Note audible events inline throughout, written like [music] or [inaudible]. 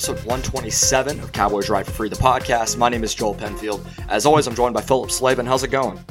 Episode 127 of Cowboys Ride for Free, the podcast. My name is Joel Penfield. As always, I'm joined by Philip Slavin. How's it going?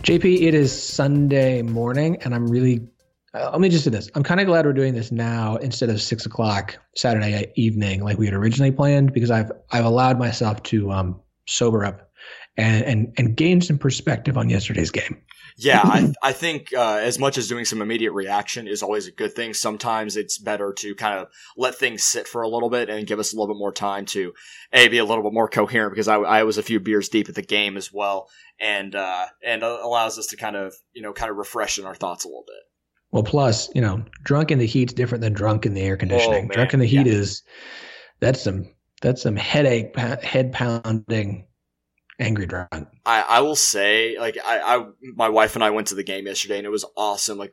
JP, it is Sunday morning, and I'm really. Uh, let me just do this. I'm kind of glad we're doing this now instead of six o'clock Saturday evening like we had originally planned because I've I've allowed myself to um, sober up and and and gain some perspective on yesterday's game. Yeah, I, I think uh, as much as doing some immediate reaction is always a good thing, sometimes it's better to kind of let things sit for a little bit and give us a little bit more time to a be a little bit more coherent because I, I was a few beers deep at the game as well, and uh, and allows us to kind of you know kind of refresh in our thoughts a little bit. Well, plus you know, drunk in the heat's different than drunk in the air conditioning. Oh, drunk in the heat yeah. is that's some that's some headache head pounding angry drunk. I, I will say, like, I, I, my wife and I went to the game yesterday and it was awesome. Like,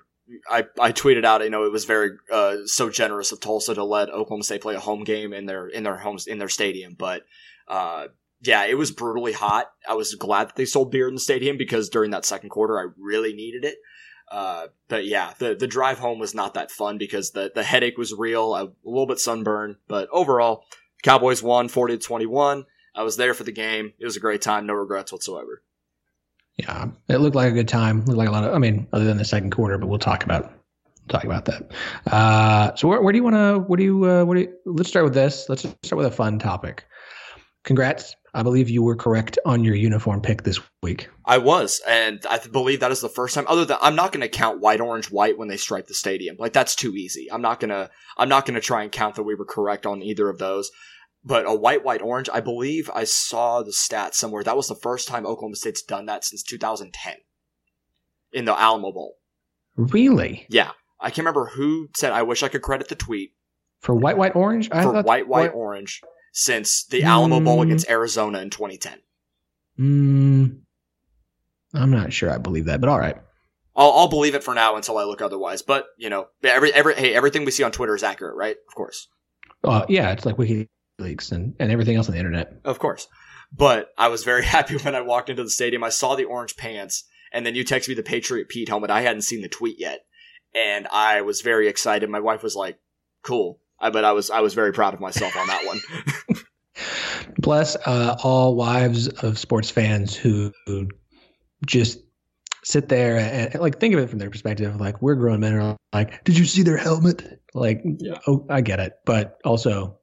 I, I tweeted out, you know, it was very, uh, so generous of Tulsa to let Oklahoma State play a home game in their, in their homes, in their stadium. But, uh, yeah, it was brutally hot. I was glad that they sold beer in the stadium because during that second quarter, I really needed it. Uh, but yeah, the, the drive home was not that fun because the, the headache was real, a little bit sunburned, but overall, Cowboys won 40 to 21. I was there for the game. It was a great time. No regrets whatsoever. Yeah, it looked like a good time. Looked like a lot of. I mean, other than the second quarter, but we'll talk about talk about that. Uh, so where, where do you want to? What do you? Uh, what do you? Let's start with this. Let's start with a fun topic. Congrats. I believe you were correct on your uniform pick this week. I was, and I believe that is the first time. Other than I'm not going to count white, orange, white when they stripe the stadium. Like that's too easy. I'm not gonna. I'm not gonna try and count that we were correct on either of those but a white, white, orange. I believe I saw the stat somewhere. That was the first time Oklahoma State's done that since 2010 in the Alamo Bowl. Really? Yeah. I can't remember who said. I wish I could credit the tweet for white, white, orange. I for white, white, orange since the Alamo mm. Bowl against Arizona in 2010. Mm, I'm not sure I believe that, but all right. I'll, I'll believe it for now until I look otherwise. But you know, every every hey, everything we see on Twitter is accurate, right? Of course. Uh, yeah, it's like Wiki leaks and, and everything else on the internet. Of course. But I was very [laughs] happy when I walked into the stadium. I saw the orange pants, and then you texted me the Patriot Pete helmet. I hadn't seen the tweet yet, and I was very excited. My wife was like, "Cool," I, but I was I was very proud of myself on that one. [laughs] Bless uh, all wives of sports fans who, who just sit there and, and, like think of it from their perspective. Like we're grown men are like, "Did you see their helmet?" Like, yeah. oh, I get it, but also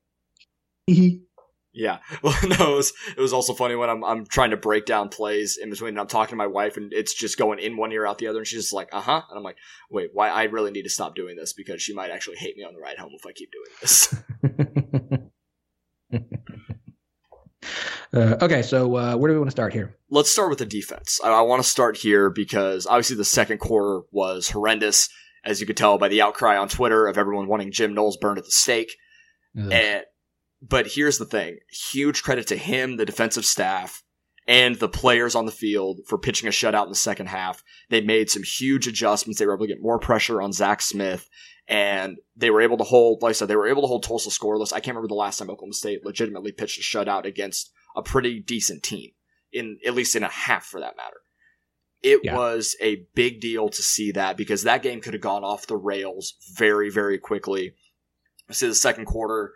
yeah. [laughs] Well, no, it was, it was also funny when I'm, I'm trying to break down plays in between and I'm talking to my wife and it's just going in one ear out the other and she's just like, uh huh. And I'm like, wait, why? I really need to stop doing this because she might actually hate me on the ride home if I keep doing this. [laughs] uh, okay, so uh, where do we want to start here? Let's start with the defense. I, I want to start here because obviously the second quarter was horrendous, as you could tell by the outcry on Twitter of everyone wanting Jim Knowles burned at the stake. Ugh. And but here's the thing huge credit to him, the defensive staff, and the players on the field for pitching a shutout in the second half. They made some huge adjustments. They were able to get more pressure on Zach Smith, and they were able to hold, like I said, they were able to hold Tulsa scoreless. I can't remember the last time Oklahoma State legitimately pitched a shutout against a pretty decent team, in at least in a half for that matter. It yeah. was a big deal to see that because that game could have gone off the rails very, very quickly. I see the second quarter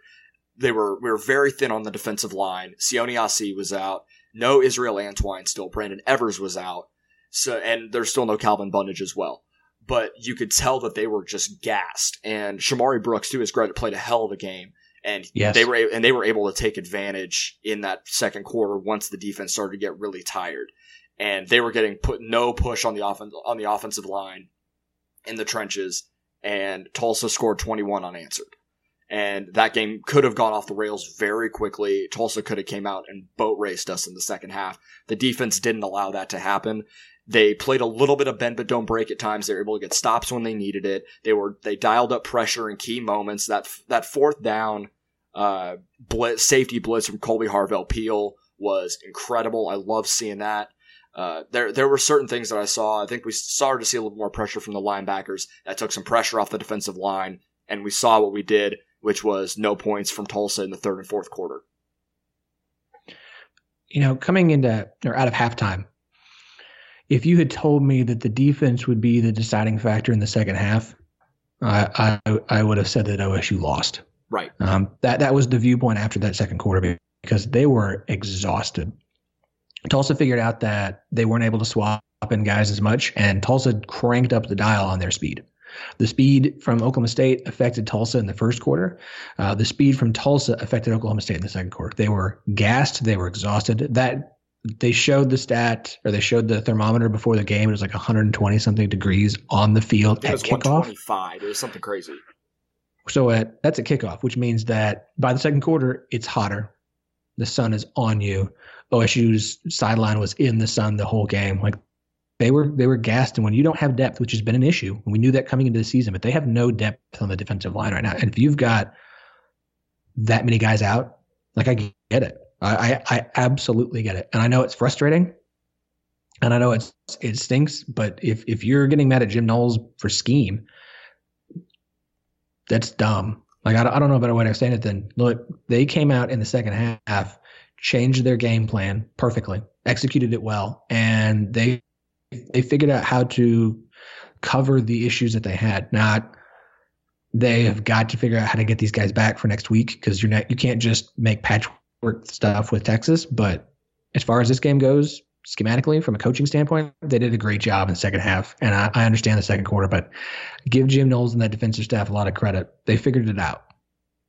they were we were very thin on the defensive line. Sione Asi was out. No Israel Antwine still. Brendon Evers was out. So and there's still no Calvin Bundage as well. But you could tell that they were just gassed. And Shamari Brooks, to his credit, played a hell of a game. And yes. they were and they were able to take advantage in that second quarter once the defense started to get really tired. And they were getting put no push on the offen- on the offensive line in the trenches. And Tulsa scored 21 unanswered and that game could have gone off the rails very quickly. Tulsa could have came out and boat raced us in the second half. The defense didn't allow that to happen. They played a little bit of bend but don't break at times. They were able to get stops when they needed it. They were they dialed up pressure in key moments. That that fourth down uh, blitz, safety blitz from Kolby Harvell Peel was incredible. I love seeing that. Uh, there there were certain things that I saw. I think we started to see a little more pressure from the linebackers. That took some pressure off the defensive line, and we saw what we did which was no points from Tulsa in the third and fourth quarter. You know, coming into or out of halftime, if you had told me that the defense would be the deciding factor in the second half, I I, I would have said that OSU lost. Right. Um, that that was the viewpoint after that second quarter because they were exhausted. Tulsa figured out that they weren't able to swap in guys as much, and Tulsa cranked up the dial on their speed. The speed from Oklahoma State affected Tulsa in the first quarter. Uh, the speed from Tulsa affected Oklahoma State in the second quarter. They were gassed. They were exhausted. That they showed the stat or they showed the thermometer before the game. It was like 120 something degrees on the field it at was kickoff. 125. It was something crazy. So at, that's a kickoff, which means that by the second quarter, it's hotter. The sun is on you. OSU's sideline was in the sun the whole game. Like they were they were gassed. And when you don't have depth, which has been an issue, and we knew that coming into the season, but they have no depth on the defensive line right now. And if you've got that many guys out, like I get it. I, I, I absolutely get it. And I know it's frustrating. And I know it's it stinks, but if if you're getting mad at Jim Knowles for scheme, that's dumb. Like I don't, I don't know about way of saying it. than look, they came out in the second half, changed their game plan perfectly, executed it well, and they they figured out how to cover the issues that they had. Not they have got to figure out how to get these guys back for next week because you're not you can't just make patchwork stuff with Texas. But as far as this game goes, schematically from a coaching standpoint, they did a great job in the second half. And I, I understand the second quarter, but give Jim Knowles and that defensive staff a lot of credit. They figured it out.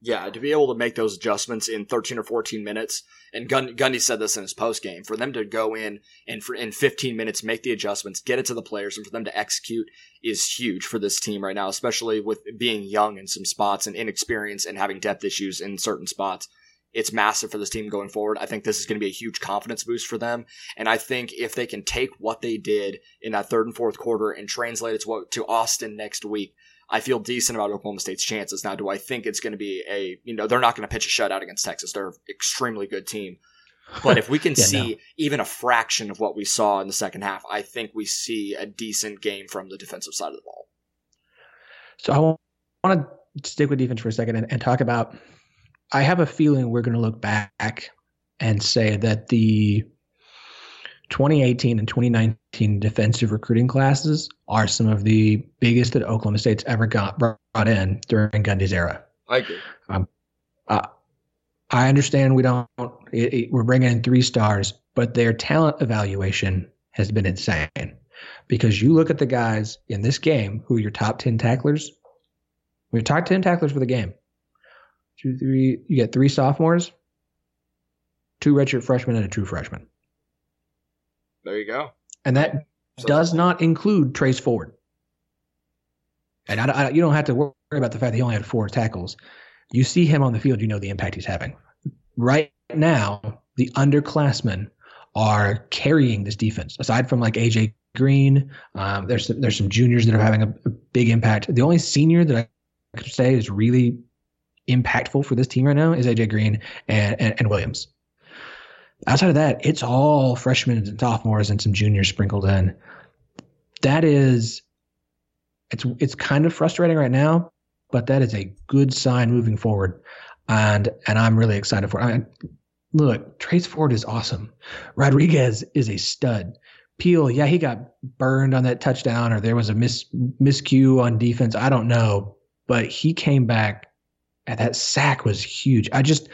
Yeah, to be able to make those adjustments in 13 or 14 minutes, and Gun- Gundy said this in his post game, for them to go in and for in 15 minutes make the adjustments, get it to the players, and for them to execute is huge for this team right now, especially with being young in some spots and inexperienced and having depth issues in certain spots. It's massive for this team going forward. I think this is going to be a huge confidence boost for them. And I think if they can take what they did in that third and fourth quarter and translate it to, to Austin next week, I feel decent about Oklahoma State's chances. Now, do I think it's going to be a, you know, they're not going to pitch a shutout against Texas. They're an extremely good team. But if we can [laughs] yeah, see no. even a fraction of what we saw in the second half, I think we see a decent game from the defensive side of the ball. So I want to stick with defense for a second and, and talk about I have a feeling we're going to look back and say that the 2018 and 2019 defensive recruiting classes are some of the biggest that Oklahoma State's ever got brought in during Gundy's era. I agree. Um, uh, I understand we don't. It, it, we're bringing in three stars, but their talent evaluation has been insane because you look at the guys in this game who are your top 10 tacklers. Your top 10 tacklers for the game two, three. You get three sophomores, two redshirt freshmen, and a true freshman. There you go. And that so, does not include Trace Ford. And I, I, you don't have to worry about the fact that he only had four tackles. You see him on the field, you know the impact he's having. Right now, the underclassmen are carrying this defense. Aside from like AJ Green, um, there's there's some juniors that are having a, a, big impact. The only senior that I could say is really impactful for this team right now is AJ Green and, and, and Williams. Outside of that, it's all freshmen and sophomores and some juniors sprinkled in. That is, it's it's kind of frustrating right now, but that is a good sign moving forward, and and I'm really excited for it. I mean, look, Trace Ford is awesome. Rodriguez is a stud. Peel, yeah, he got burned on that touchdown, or there was a mis miscue on defense. I don't know, but he came back and that sack was huge. I just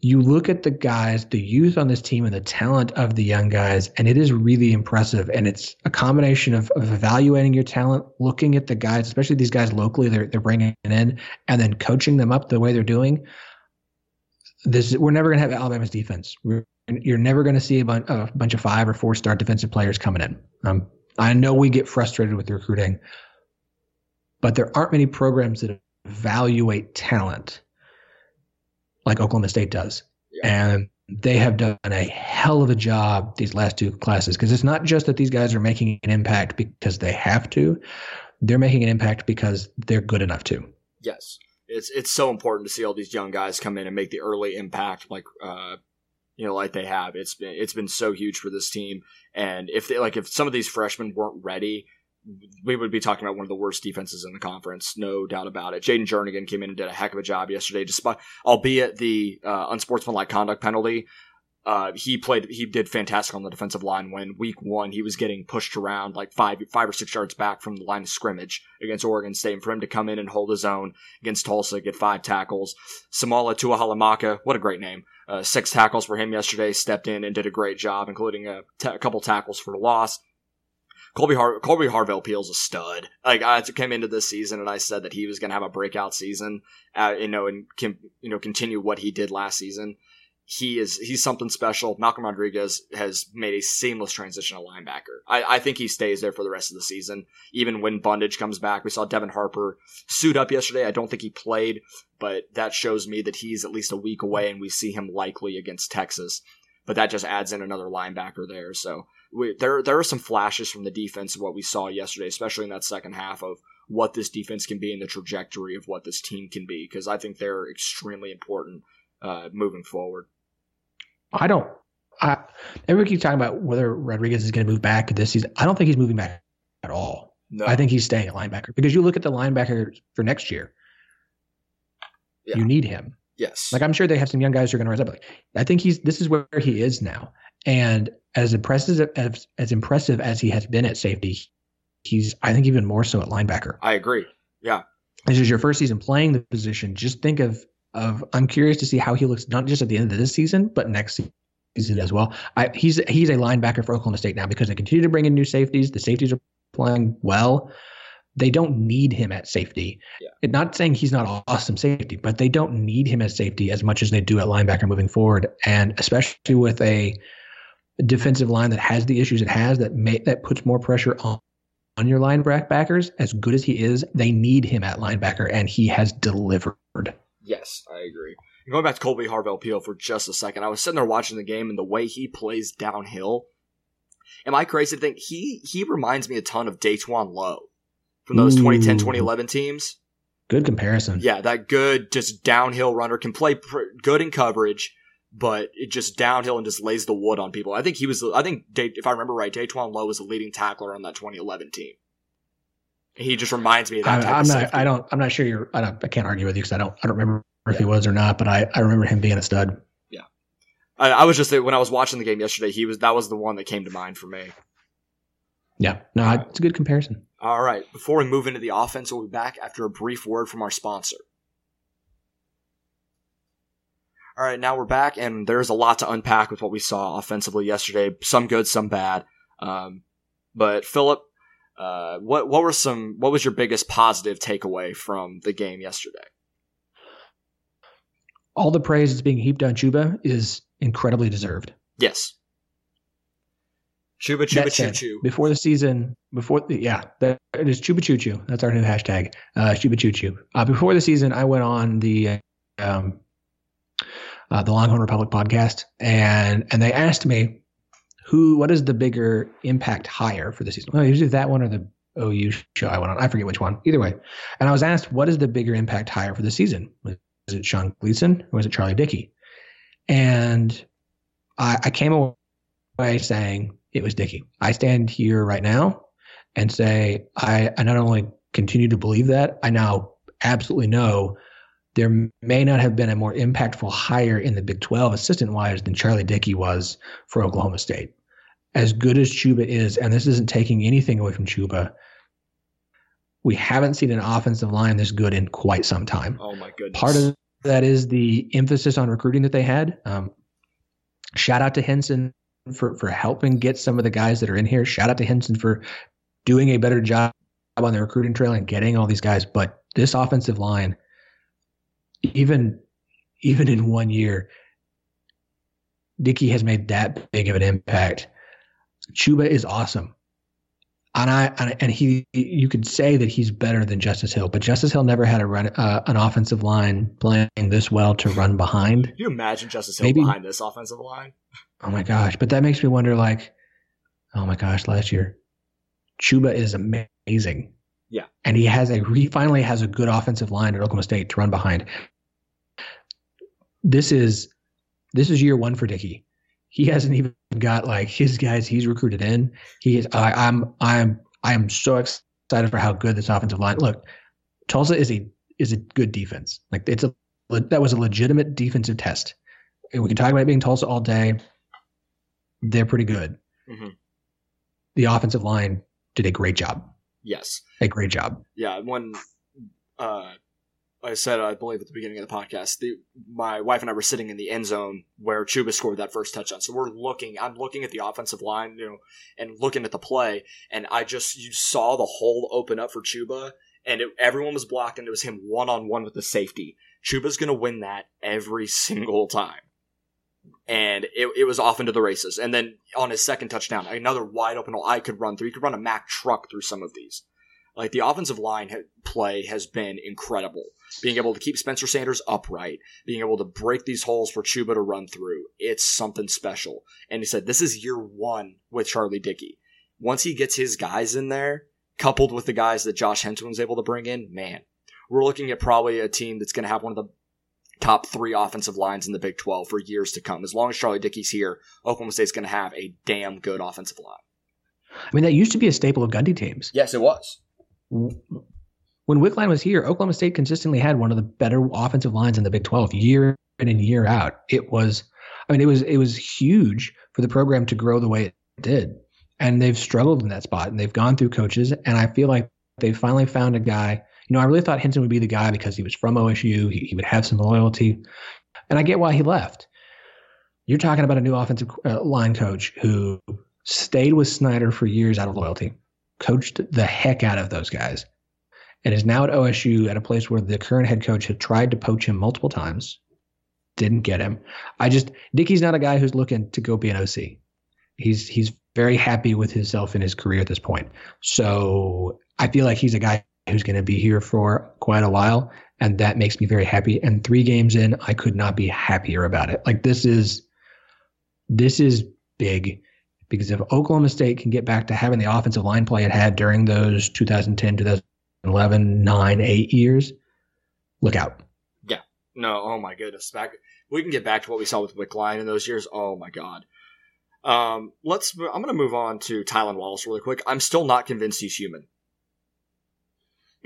you look at the guys, the youth on this team, and the talent of the young guys, and it is really impressive. And it's a combination of, of evaluating your talent, looking at the guys, especially these guys locally, they're they're bringing in, and then coaching them up the way they're doing. This we're never going to have Alabama's defense. We're, you're never going to see a bunch, a bunch of five or four star defensive players coming in. Um, I know we get frustrated with recruiting, but there aren't many programs that evaluate talent like Oklahoma State does. Yeah. And they have done a hell of a job these last two classes because it's not just that these guys are making an impact because they have to, they're making an impact because they're good enough to. Yes. It's it's so important to see all these young guys come in and make the early impact like uh you know like they have. It's been it's been so huge for this team and if they like if some of these freshmen weren't ready we would be talking about one of the worst defenses in the conference, no doubt about it. Jayden Jernigan came in and did a heck of a job yesterday, despite albeit the uh, unsportsmanlike conduct penalty. uh, he played, he did fantastic on the defensive line when week one he was getting pushed around like five, five or six yards back from the line of scrimmage against Oregon State. And for him to come in and hold his own against Tulsa, get five tackles. Samala Tuahalamaka, what a great name. Uh, six tackles for him yesterday, stepped in and did a great job, including a, t- a couple tackles for the loss. Kolby Har- Kolby Harvell Peel's a stud. Like I came into this season and I said that he was going to have a breakout season, uh, you know, and can you know continue what he did last season he is he's something special. Malcolm Rodriguez has made a seamless transition to linebacker. I, I, think he stays there for the rest of the season. Even when Bundage comes back, we saw Devin Harper suit up yesterday. I don't think he played, but that shows me that he's at least a week away, and we see him likely against Texas. But that just adds in another linebacker there. So we, there there are some flashes from the defense of what we saw yesterday, especially in that second half of what this defense can be and the trajectory of what this team can be. Because I think they're extremely important uh, moving forward. I don't. I, everyone keeps talking about whether Rodriguez is going to move back this season. I don't think he's moving back at all. No. I think he's staying a linebacker because you look at the linebacker for next year. Yeah. You need him. Yes. Like I'm sure they have some young guys who are going to rise up. Like, I think he's this is where he is now, and as impressive as as impressive as he has been at safety, he's I think even more so at linebacker. I agree. Yeah. This is your first season playing the position. Just think of of I'm curious to see how he looks not just at the end of this season, but next season as well. I, he's he's a linebacker for Oklahoma State now because they continue to bring in new safeties. The safeties are playing well. They don't need him at safety. Yeah. Not saying he's not awesome safety, but they don't need him at safety as much as they do at linebacker moving forward. And especially with a defensive line that has the issues it has, that may, that puts more pressure on on your linebackers. As good as he is, they need him at linebacker, and he has delivered. Yes, I agree. And going back to Kolby Harvell Peel for just a second, I was sitting there watching the game and the way he plays downhill. Am I crazy to think he he reminds me a ton of Daytawion Lowe from those 2010 2011 teams? Good comparison. Yeah, that good just downhill runner can play pr- good in coverage, but it just downhill and just lays the wood on people. I think he was. I think if I remember right, Daytawion Lowe was the leading tackler on that 2011 team. He just reminds me of that. I, am not. I don't. I'm not sure. You're. I don't. I can't argue with you because I don't. I don't remember yeah. if he was or not. But I. I remember him being a stud. Yeah. I, I was just when I was watching the game yesterday. He was. That was the one that came to mind for me. Yeah. No, it's a good comparison. All right. Before we move into the offense, we'll be back after a brief word from our sponsor. All right, now we're back, and there's a lot to unpack with what we saw offensively yesterday. Some good, some bad. Um, but Philip, uh, what what were some what was your biggest positive takeaway from the game yesterday? All the praise that's being heaped on Chuba is incredibly deserved. Yes. Chuba Chuba Choo Choo. Before the season, before the, yeah, that it is Chuba Choo Choo. That's our new hashtag. Uh, Chuba Choo Choo. Uh, before the season, I went on the um, uh, the Longhorn Republic podcast, and and they asked me who what is the bigger impact higher for the season? Well, usually that one or the OU show I went on. I forget which one. Either way. And I was asked, what is the bigger impact higher for the season? Was it Sean Gleeson or was it Charlie Dickey? And I, I came away saying it was Dickey. I stand here right now and say I, I not only continue to believe that, I now absolutely know there may not have been a more impactful hire in the Big 12 assistant wise than Charlie Dickey was for Oklahoma State as good as Chuba is, and this isn't taking anything away from Chuba, we haven't seen an offensive line this good in quite some time. Oh my goodness! Part of that is the emphasis on recruiting that they had. Um, shout out to Henson for for helping get some of the guys that are in here. Shout out to Henson for doing a better job on the recruiting trail and getting all these guys. But this offensive line, even even in one year, Dickey has made that big of an impact. Chuba is awesome. And I and he you could say that he's better than Justice Hill, but Justice Hill never had a run uh, an offensive line playing this well to run behind. Can you imagine Justice Hill Maybe, behind this offensive line? Oh my gosh! But that makes me wonder. Like, oh my gosh, last year, Chuba is amazing. Yeah, and he has a he finally has a good offensive line at Oklahoma State to run behind. This is this is year one for Dickey he hasn't even got like his guys he's recruited in. He is. I, I'm. I'm. I am so excited for how good this offensive line. Look, Tulsa is a is a good defense. Like it's a that was a legitimate defensive test. And we can talk about being Tulsa all day. they're pretty good. Mm-hmm. The offensive line did a great job. Yes, a great job. Yeah, when uh, I said, I believe at the beginning of the podcast, the, my wife and I were sitting in the end zone where Chuba scored that first touchdown. So we're looking, I'm looking at the offensive line, you know, and looking at the play, and I just you saw the hole open up for Chuba, and it, everyone was blocked, and it was him one on one with the safety. Chuba's going to win that every single time. And it, it was off into the races. And then on his second touchdown, another wide open hole I could run through. You could run a Mack truck through some of these. Like the offensive line play has been incredible. Being able to keep Spencer Sanders upright, being able to break these holes for Chuba to run through, it's something special. And he said, this is year one with Charlie Dickey. Once he gets his guys in there, coupled with the guys that Josh Henson was able to bring in, man, we're looking at probably a team that's going to have one of the top three offensive lines in the Big 12 for years to come. As long as Charlie Dickey's here, Oklahoma State's going to have a damn good offensive line. I mean, that used to be a staple of Gundy teams. Yes, it was when Wickline was here, Oklahoma State consistently had one of the better offensive lines in the Big 12 year in and year out. It was, I mean, it was it was huge for the program to grow the way it did, and they've struggled in that spot, and they've gone through coaches, and I feel like they finally found a guy. You know, I really thought Henson would be the guy because he was from OSU. He, he would have some loyalty, and I get why he left. You're talking about a new offensive uh, line coach who stayed with Snyder for years out of loyalty coached the heck out of those guys and is now at OSU at a place where the current head coach had tried to poach him multiple times, didn't get him. I just Dickey's not a guy who's looking to go be an OC. He's he's very happy with himself in his career at this point. So I feel like he's a guy who's going to be here for quite a while, and that makes me very happy. And three games in, I could not be happier about it. Like this is this is big because if Oklahoma State can get back to having the offensive line play it had during those 2010, 2011, 9, 8 years, look out. Yeah. No, oh my goodness. Back we can get back to what we saw with Wickline in those years. Oh my god. Um, let's. I'm going to move on to Tylan Wallace really quick. I'm still not convinced he's human.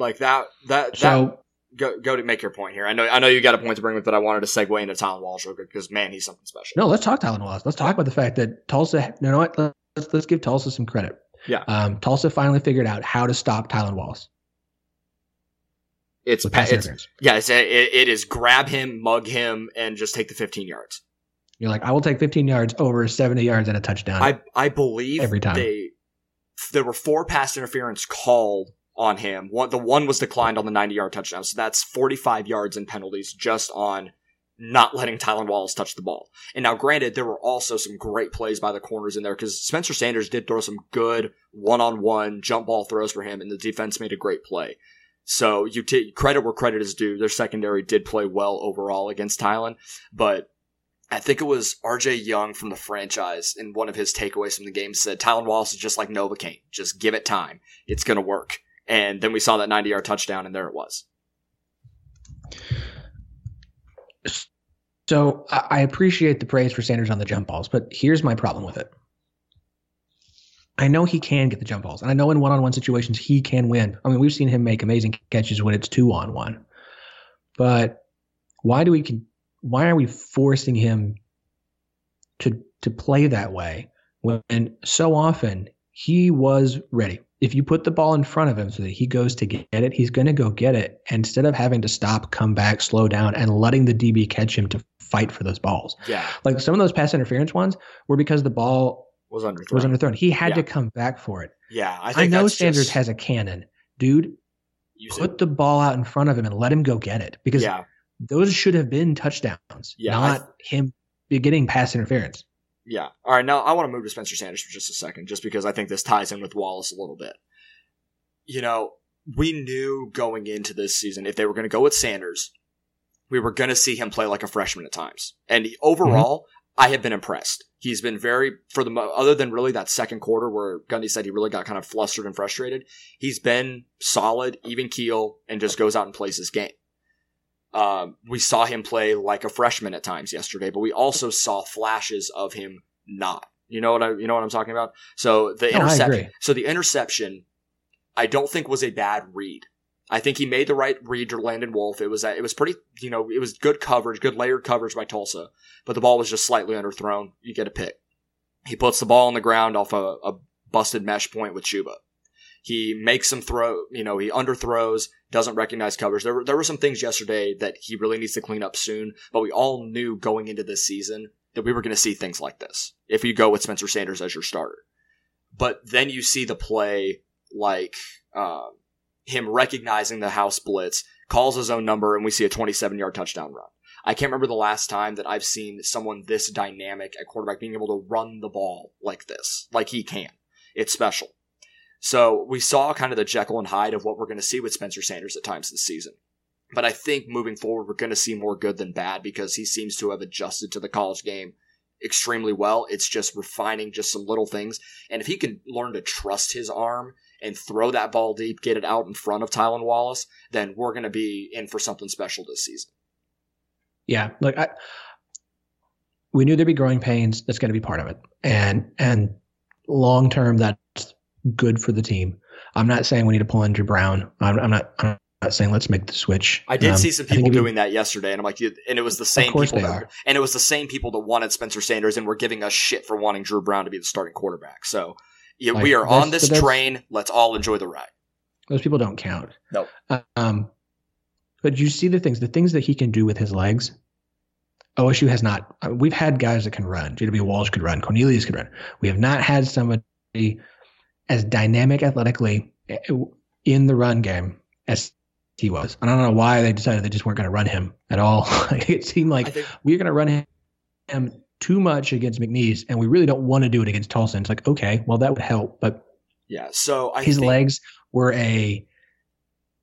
Like that. That. So, that, go go to make your point here. I know I know you got a point to bring with, but I wanted to segue into Tylan Wallace real quick because man, he's something special. No, let's talk Tylan Wallace. Let's talk about the fact that Tulsa. You know what? Let's let's give Tulsa some credit. Yeah. Um, Tulsa finally figured out how to stop Tylan Wallace. It's, it's yeah, it's, it, it is grab him, mug him, and just take the 15 yards. You're like, I will take 15 yards over 70 yards and a touchdown. I I believe every time they there were four pass interference called on him. One, the one was declined on the 90 yard touchdown. So that's 45 yards in penalties just on not letting Tylan Wallace touch the ball. And now, granted, there were also some great plays by the corners in there because Spencer Sanders did throw some good one on one jump ball throws for him, and the defense made a great play. So you take credit where credit is due. Their secondary did play well overall against Tylan, but I think it was RJ Young from the franchise in one of his takeaways from the game said Tylan Wallace is just like Novocaine. Just give it time. It's going to work. And then we saw that 90 yard touchdown, and there it was. So I appreciate the praise for Sanders on the jump balls, but here's my problem with it. I know he can get the jump balls, and I know in one-on-one situations he can win. I mean, we've seen him make amazing catches when it's two-on-one. But why do we? can Why are we forcing him to to play that way when so often he was ready? If you put the ball in front of him so that he goes to get it, he's going to go get it. instead of having to stop, come back, slow down, and letting the DB catch him to fight for those balls. Yeah. Like some of those pass interference ones were because the ball was underthrown. Was underthrown. He had yeah. to come back for it. Yeah. I, I know Sanders just... has a cannon. Dude, put it. the ball out in front of him and let him go get it because yeah. those should have been touchdowns, yeah, not th- him getting pass interference. Yeah. All right. Now I want to move to Spencer Sanders for just a second, just because I think this ties in with Wallace a little bit. You know, we knew going into this season if they were going to go with Sanders, we were going to see him play like a freshman at times. And overall, mm-hmm. I have been impressed. He's been very, for the other than really that second quarter where Gundy said he really got kind of flustered and frustrated. He's been solid, even keel, and just goes out and plays his game. Um, we saw him play like a freshman at times yesterday, but we also saw flashes of him not. You know what I you know what I'm talking about? So the interception so the interception I don't think was a bad read. I think he made the right read to Landon Wolf. It was it was pretty, you know, it was good coverage, good layered coverage by Tulsa, but the ball was just slightly underthrown. You get a pick. He puts the ball on the ground off a, a busted mesh point with Chuba. He makes some throw, you know, he underthrows, doesn't recognize covers. There were, there were some things yesterday that he really needs to clean up soon, but we all knew going into this season that we were going to see things like this if you go with Spencer Sanders as your starter. But then you see the play like um, him recognizing the house blitz, calls his own number, and we see a 27 yard touchdown run. I can't remember the last time that I've seen someone this dynamic at quarterback being able to run the ball like this, like he can. It's special. So we saw kind of the Jekyll and Hyde of what we're going to see with Spencer Sanders at times this season. But I think moving forward, we're going to see more good than bad because he seems to have adjusted to the college game extremely well. It's just refining just some little things. And if he can learn to trust his arm and throw that ball deep, get it out in front of Tylan Wallace, then we're going to be in for something special this season. Yeah, like I, we knew there'd be growing pains. That's going to be part of it, and and long term, that's good for the team. I'm not saying we need to pull Andrew Brown. I'm, I'm not. I'm not saying let's make the switch. I did um, see some people doing that yesterday, and I'm like, and it was the same people, that, and it was the same people that wanted Spencer Sanders and were giving us shit for wanting Dru Brown to be the starting quarterback. So yeah, like, we are on this train. Let's all enjoy the ride. Those people don't count. No. Um, but you see the things, the things that he can do with his legs. OSU has not. Uh, we've had guys that can run. JW Walsh could run. Cornelius could run. We have not had somebody as dynamic athletically eh, in the run game as he was. And I don't know why they decided they just weren't going to run him at all. [laughs] it seemed like think, we are going to run him too much against McNeese, and we really don't want to do it against Tulsa. It's like, okay, well, that would help. But yeah, so I his think, legs were a.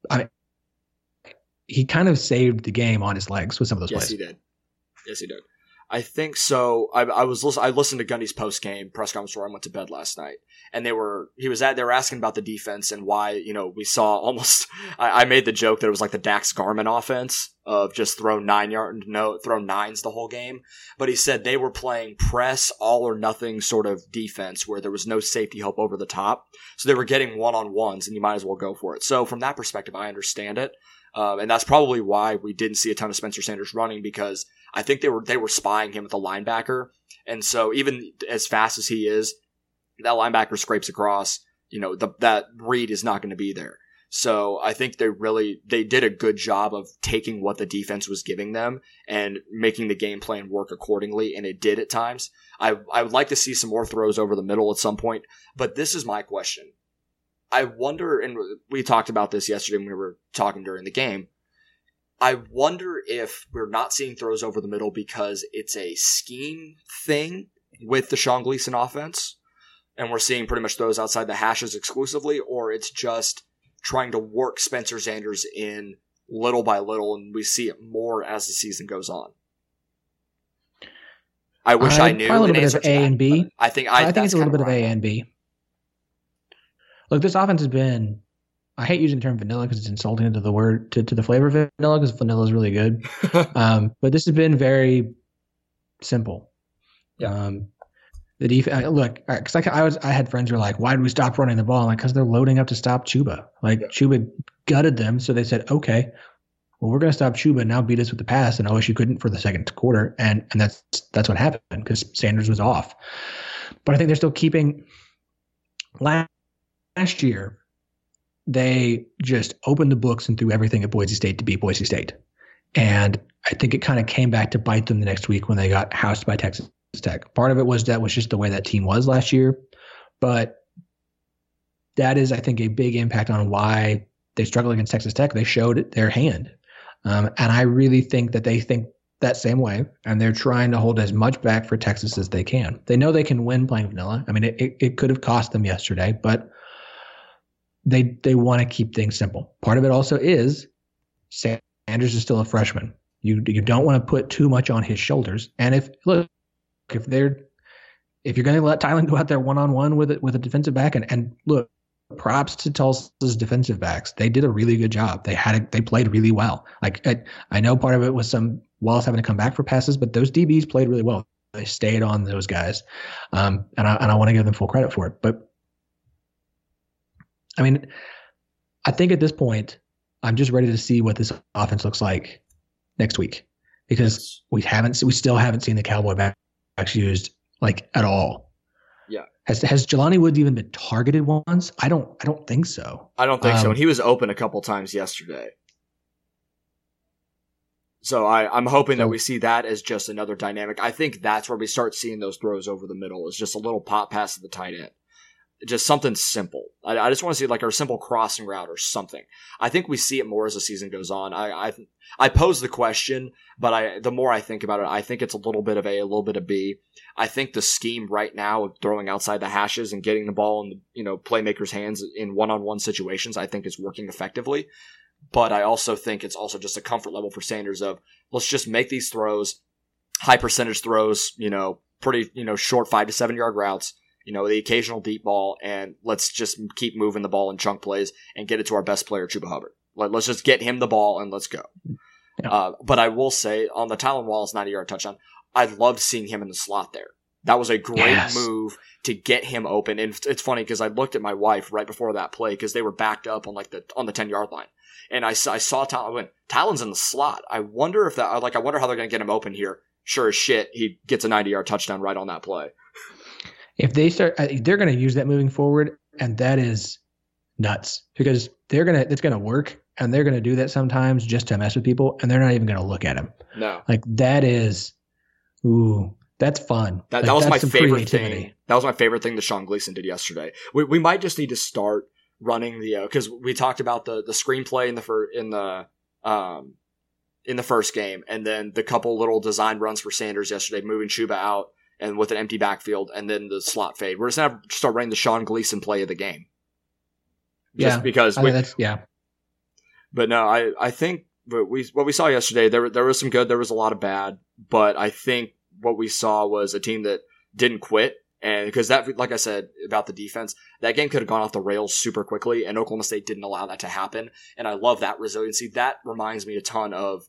I mean, he kind of saved the game on his legs with some of those yes, plays. Yes, he did. Yes, he did. I think so. I, I was I listened to Gundy's post game press conference where I went to bed last night, and they were he was at they were asking about the defense and why you know we saw [laughs] almost. I, I made the joke that it was like the Daxx Garman offense of just throw nine yard no throw nines the whole game, but he said they were playing press all or nothing sort of defense where there was no safety help over the top, so they were getting one on ones and you might as well go for it. So from that perspective, I understand it. Um, and that's probably why we didn't see a ton of Spencer Sanders running because I think they were they were spying him with the linebacker, and so even as fast as he is, that linebacker scrapes across. You know, the, that read is not going to be there. So I think they really they did a good job of taking what the defense was giving them and making the game plan work accordingly, and it did at times. I I would like to see some more throws over the middle at some point, but this is my question. I wonder, and we talked about this yesterday when we were talking during the game. I wonder if we're not seeing throws over the middle because it's a scheme thing with the Sean Gleeson offense, and we're seeing pretty much throws outside the hashes exclusively, or it's just trying to work Spencer Sanders in little by little, and we see it more as the season goes on. I wish uh, I knew. Probably a little bit of A and B. I think I, I think it's a little bit of A and B. Look, this offense has been. I hate using the term vanilla because it's insulting to the word to, to the flavor of vanilla because vanilla is really good. [laughs] um, but this has been very simple. Yeah. Um, the defense. Look, because I, I was I had friends who were like, "Why did we stop running the ball?" I'm like, because they're loading up to stop Chuba. Like yeah. Chuba gutted them, so they said, "Okay, well, we're going to stop Chuba and now beat us with the pass." And OSU couldn't for the second quarter, and and that's that's what happened because Sanders was off. But I think they're still keeping. Last last year, they just opened the books and threw everything at Boise State to beat Boise State. And I think it kind of came back to bite them the next week when they got housed by Texas Tech. Part of it was that was just the way that team was last year. But that is, I think, a big impact on why they struggled against Texas Tech. They showed their hand. Um, and I really think that they think that same way, and they're trying to hold as much back for Texas as they can. They know they can win playing vanilla. I mean, it, it, it could have cost them yesterday, but they they want to keep things simple. Part of it also is Sanders is still a freshman. You you don't want to put too much on his shoulders. And if look, if they're if you're going to let Tylan go out there one on one with it with a defensive back, and and look, props to Tulsa's defensive backs. They did a really good job. They had a, they played really well. Like I, I know part of it was some Wallace having to come back for passes, but those DBs played really well. They stayed on those guys, um, and I and I want to give them full credit for it. But I mean, I think at this point, I'm just ready to see what this offense looks like next week because we haven't, we still haven't seen the cowboy backs used like at all. Yeah. Has has Jelani Woods even been targeted once? I don't I don't think so. I don't think um, so. And he was open a couple times yesterday. So I, I'm hoping so, that we see that as just another dynamic. I think that's where we start seeing those throws over the middle. Is just a little pop pass to the tight end just something simple. I, I just want to see like a simple crossing route or something. I think we see it more as the season goes on. I, I, I pose the question, but I, the more I think about it, I think it's a little bit of A, a little bit of B. I think the scheme right now of throwing outside the hashes and getting the ball in the, you know, playmakers' hands in one-on-one situations, I think is working effectively. But I also think it's also just a comfort level for Sanders of let's just make these throws, high percentage throws, you know, pretty, you know, short five to seven yard routes you know, the occasional deep ball, and let's just keep moving the ball in chunk plays and get it to our best player, Chuba Hubbard. Let, us just get him the ball and let's go. Yeah. Uh, but I will say on the Tylan Wallace 90 yard touchdown, I loved seeing him in the slot there. That was a great yes. move to get him open. And it's funny because I looked at my wife right before that play because they were backed up on like the on the 10 yard line. And I, I saw Tylan, I went, Tylan's in the slot. I wonder if that, like, I wonder how they're going to get him open here. Sure as shit, he gets a 90 yard touchdown right on that play if they start, they're going to use that moving forward, and that is nuts because they're gonna it's gonna work, and they're gonna do that sometimes just to mess with people, and they're not even gonna look at them. No, like that is, ooh, that's fun. That, like, that was my favorite thing. That was my favorite thing that Sean Gleeson did yesterday. We we might just need to start running the because uh, we talked about the the screenplay in the fir- in the um in the first game, and then the couple little design runs for Sanders yesterday, moving Chuba out and with an empty backfield and then the slot fade. We're just gonna start running the Sean Gleeson play of the game. Just yeah, because we, that's yeah. But no, I I think what we what we saw yesterday there there was some good, there was a lot of bad, but I think what we saw was a team that didn't quit. And because that, like I said about the defense, that game could have gone off the rails super quickly, and Oklahoma State didn't allow that to happen. And I love that resiliency. That reminds me a ton of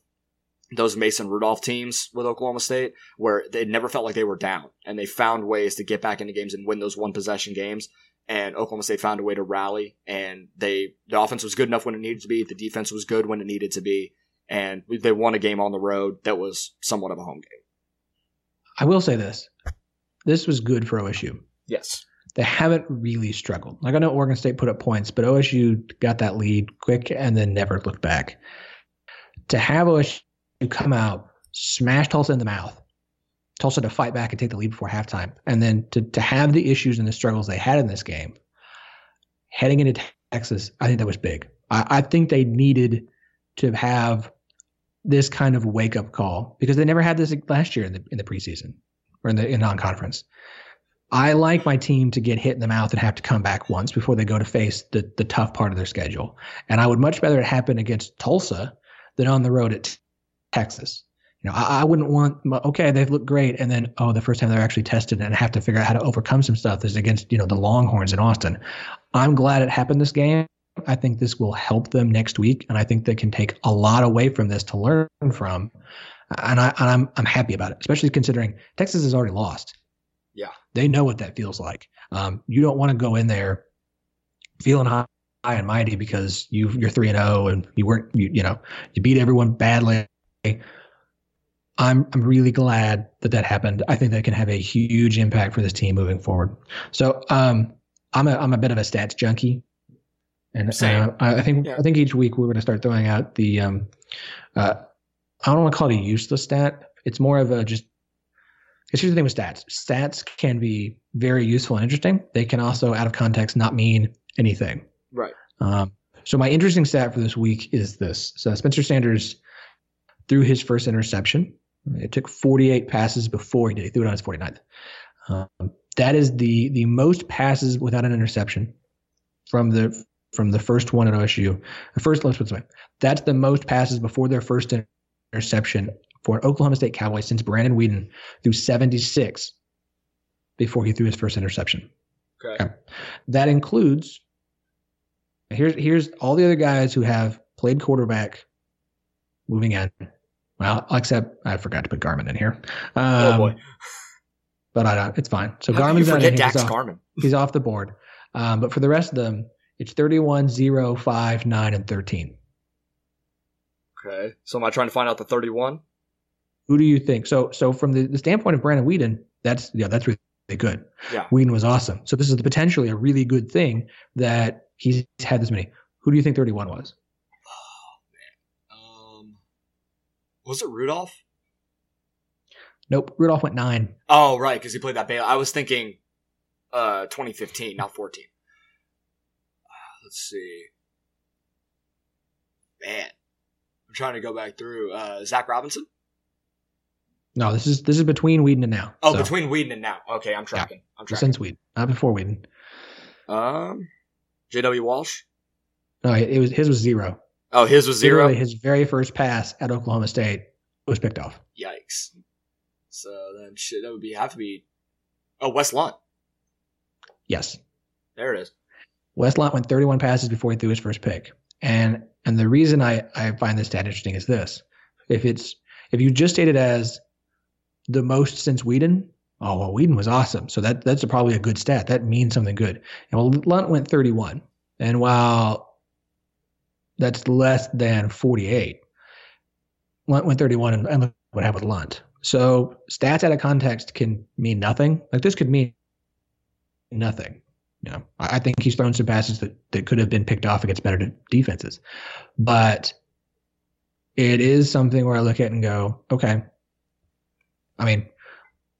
those Mason Rudolph teams with Oklahoma State where they never felt like they were down and they found ways to get back into games and win those one possession games. And Oklahoma State found a way to rally and they, the offense was good enough when it needed to be. The defense was good when it needed to be. And they won a game on the road that was somewhat of a home game. I will say this. This was good for OSU. Yes. They haven't really struggled. Like I know Oregon State put up points, but OSU got that lead quick and then never looked back. To have OSU to come out, smash Tulsa in the mouth, Tulsa to fight back and take the lead before halftime, and then to to have the issues and the struggles they had in this game, heading into Texas, I think that was big. I, I think they needed to have this kind of wake up call because they never had this last year in the in the preseason or in the in non conference. I like my team to get hit in the mouth and have to come back once before they go to face the the tough part of their schedule. And I would much rather it happen against Tulsa than on the road at Texas. You know, I, I wouldn't want okay, they've looked great, and then oh, the first time they're actually tested and have to figure out how to overcome some stuff is against you know the Longhorns in Austin. I'm glad it happened this game. I think this will help them next week, and I think they can take a lot away from this to learn from. And, I, and I'm I'm happy about it, especially considering Texas has already lost. Yeah, they know what that feels like. Um, you don't want to go in there feeling high high and mighty because you you're three and zero oh and you weren't you, you know you beat everyone badly I'm I'm really glad that that happened. I think that can have a huge impact for this team moving forward. So um, I'm a I'm a bit of a stats junkie, and uh, I think yeah. I think each week we're going to start throwing out the um, uh, I don't want to call it a useless stat. It's more of a just. Here's the thing with stats: stats can be very useful and interesting. They can also, out of context, not mean anything. Right. Um, so my interesting stat for this week is this: so Spencer Sanders threw his first interception. It took 48 passes before he did. He threw it on his 49th. Um, that is the the most passes without an interception from the from the first one at OSU. The first, let's put this way, that's the most passes before their first interception for an Oklahoma State Cowboy since Brandon Weeden threw 76 before he threw his first interception. Okay. okay. That includes here's here's all the other guys who have played quarterback moving in well, except I forgot to put Garman in here. Um, oh boy. But I don't. It's fine. So How Garman's forget Daxx he's off, Garman. He's off the board. Um, but for the rest of them, it's 31, 0, 5, 9, and 13. Okay. So am I trying to find out the 31? Who do you think? So so from the, the standpoint of Brandon Weeden, that's yeah, that's really good. Yeah. Weeden was awesome. So this is potentially a really good thing that he's had this many. Who do you think 31 was? Um, was it Rudolph? Nope. Rudolph went nine. Oh, right, because he played that Baylor. I was thinking uh 2015, not 14. Uh, let's see. Man, I'm trying to go back through. Uh, Zach Robinson. No, this is this is between Weeden and now. Oh, So, between Weeden and now. Okay, I'm tracking. I'm tracking. since Weeden, not before Weeden. Um, J.W. Walsh. No, it was his was zero. Oh, his was zero. Literally, his very first pass at Oklahoma State was picked off. Yikes. So then, shit, that would be have to be. Oh, Wes Lunt. Yes, There it is. Wes Lunt went 31 passes before he threw his first pick. And and the reason I, I find this stat interesting is this. If it's if you just state it as the most since Weeden, oh well Weeden was awesome. So that that's a, probably a good stat. That means something good. And well Lunt went 31. And while that's less than 48, Lunt went 31 and, and what happened with Lunt. So stats out of context can mean nothing. Like this could mean nothing. You know, I I think he's thrown some passes that, that could have been picked off against better defenses. But it is something where I look at and go, okay. I mean,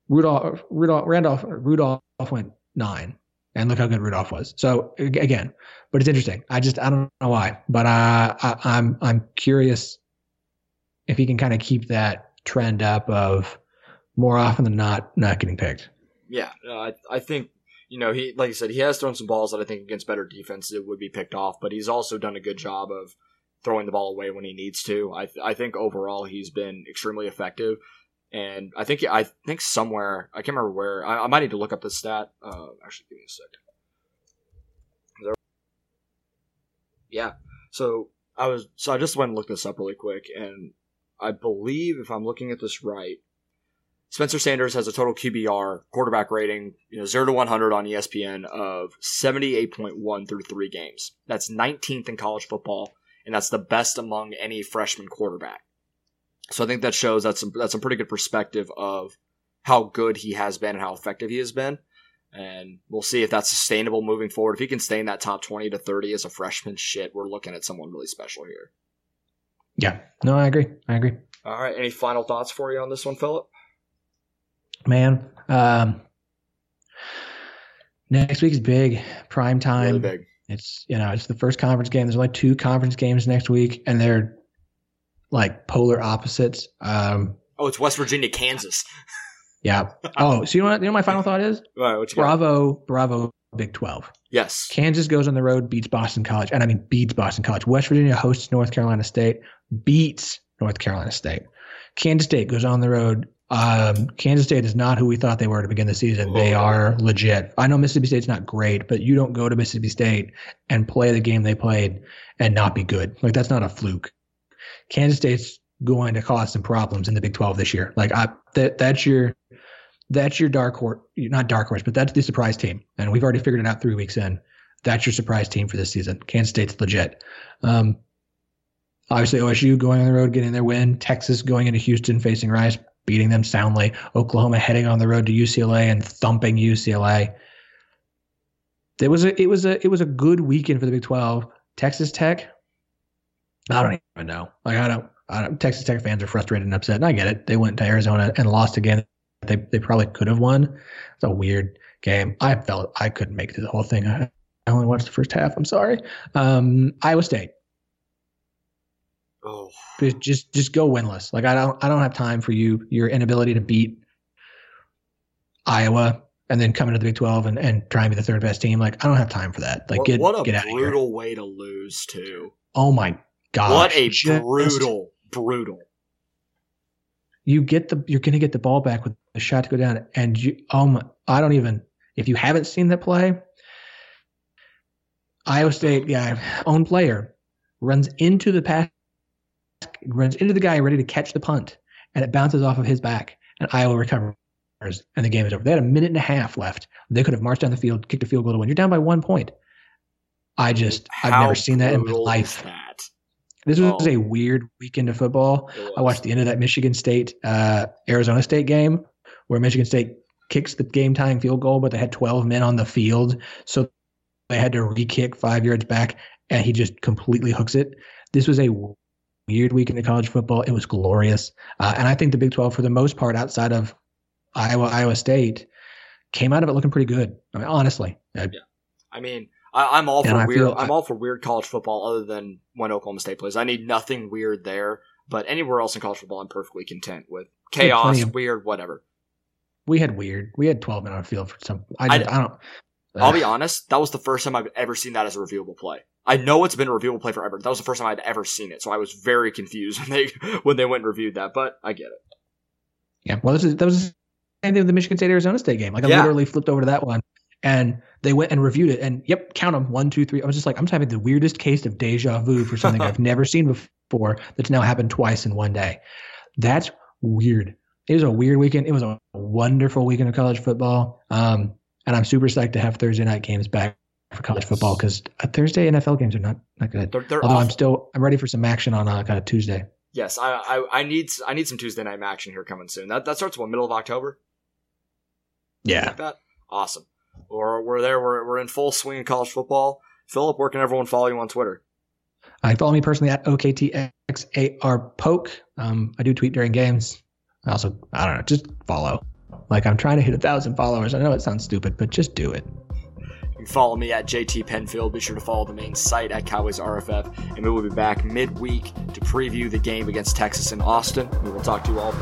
Rudolph, Rudolph, Randolph, Rudolph went nine, and look how good Rudolph was. So again, but it's interesting. I just I don't know why, but I, I'm I'm curious if he can kind of keep that trend up of more often than not not getting picked. Yeah, I I think you know he like you said he has thrown some balls that I think against better defenses it would be picked off, but he's also done a good job of throwing the ball away when he needs to. I I think overall he's been extremely effective, and I think I think somewhere I can't remember where I, I might need to look up the stat. Uh, actually, give me a second. Yeah, so I was so I just went and looked this up really quick, and I believe if I'm looking at this right. Spencer Sanders has a total QBR quarterback rating, you know, 0 to 100 on E ESPN of 78.1 through 3 games. That's 19th in college football and that's the best among any freshman quarterback. So I think that shows that's some, that's some pretty good perspective of how good he has been and how effective he has been. And we'll see if that's sustainable moving forward. If he can stay in that top 20 to 30 as a freshman, shit, we're looking at someone really special here. Yeah, no, I agree. I agree. All right. Any final thoughts for you on this one, Philip? Man, um, next week's big prime time. Really big. It's you know it's the first conference game. There's only two conference games next week, and they're like polar opposites. Um, Oh, it's West Virginia, Kansas. [laughs] yeah. Oh, so you know what? You know what my final thought is? Right, you got? Bravo, bravo, Big Twelve. Yes. Kansas goes on the road, beats Boston College, and I mean beats Boston College. West Virginia hosts North Carolina State, beats North Carolina State. Kansas State goes on the road. Um, Kansas State is not who we thought they were to begin the season. They Oh. are legit. I know Mississippi State's not great, but you don't go to Mississippi State and play the game they played and not be good. Like that's not a fluke. Kansas State's going to cause some problems in the Big 12 this year. Like I, that, that's your, that's your dark horse, not dark horse, but that's the surprise team. And we've already figured it out three weeks in. That's your surprise team for this season. Kansas State's legit. Um, obviously OSU going on the road, getting their win. Texas going into Houston, facing Rice, beating them soundly. Oklahoma heading on the road to UCLA and thumping UCLA. It was a it was a it was a good weekend for the Big Twelve. Texas Tech, I don't even know. Like I don't, I don't. Texas Tech fans are frustrated and upset, and I get it. They went to Arizona and lost again. They they probably could have won. It's a weird game. I felt I couldn't make through the whole thing. I, I only watched the first half. I'm sorry. Um, Iowa State. Oh, Just, just just go winless. Like I don't I don't have time for you your inability to beat Iowa and then come into the Big Twelve and, and try and be the third best team. Like I don't have time for that. Like what, get what a get out of here. brutal way to lose too. Oh my god! what a brutal, brutal. You get the you're gonna get the ball back with a shot to go down, and you oh my I don't even if you haven't seen that play. Iowa State guy, own player, runs into the pass, runs into the guy ready to catch the punt, and it bounces off of his back, and Iowa recovers, and the game is over. They had a minute and a half left. They could have marched down the field, kicked a field goal to win. You're down by one point. I just I've never seen that in my life. that? This was Oh. a weird weekend of football. I watched the end of that Michigan State uh, Arizona State game where Michigan State kicks the game tying field goal, but they had 12 men on the field. So they had to re kick five yards back, and he just completely hooks it. This was a weird weekend of college football. It was glorious. Uh, and I think the Big 12, for the most part, outside of Iowa, Iowa State, came out of it looking pretty good. I mean, honestly. yeah. I mean, I, am all for weird. I'm all for weird college football, other than when Oklahoma State plays. I need nothing weird there. But anywhere else in college football, I'm perfectly content with chaos, of, weird, whatever. We had weird. We had 12 men on field for some. I, just, I, I don't. I'll be honest. That was the first time I've ever seen that as a reviewable play. I know it's been a reviewable play forever. That was the first time I'd ever seen it, so I was very confused [laughs] when they when they went and reviewed that. But I get it. Yeah, well, this is, that was the same thing with the Michigan State Arizona State game. Like I yeah. literally flipped over to that one, and they went and reviewed it, and yep, count them one, two, three. I was just like, I'm having the weirdest case of deja vu for something I've [laughs] never seen before that's now happened twice in one day. That's weird. It was a weird weekend. It was a wonderful weekend of college football. Um, and I'm super psyched to have Thursday night games back for college yes. football because uh, Thursday NFL games are not not good. They're, they're Although awful. I'm still I'm ready for some action on uh, kind of Tuesday. Yes, I, I, I need I need some Tuesday night action here coming soon. That that starts what middle of October. Yeah, like that awesome. Or we're there. We're we're in full swing in college football. Philip, where can everyone follow you on Twitter? I follow me personally at OKTXAR Poke. Um, I do tweet during games. I also I don't know, just follow. Like I'm trying to hit a thousand followers. I know it sounds stupid, but just do it. You can follow me at JT Penfield. Be sure to follow the main site at Cowboys RFF, and we will be back midweek to preview the game against Texas in Austin. We will talk to you all.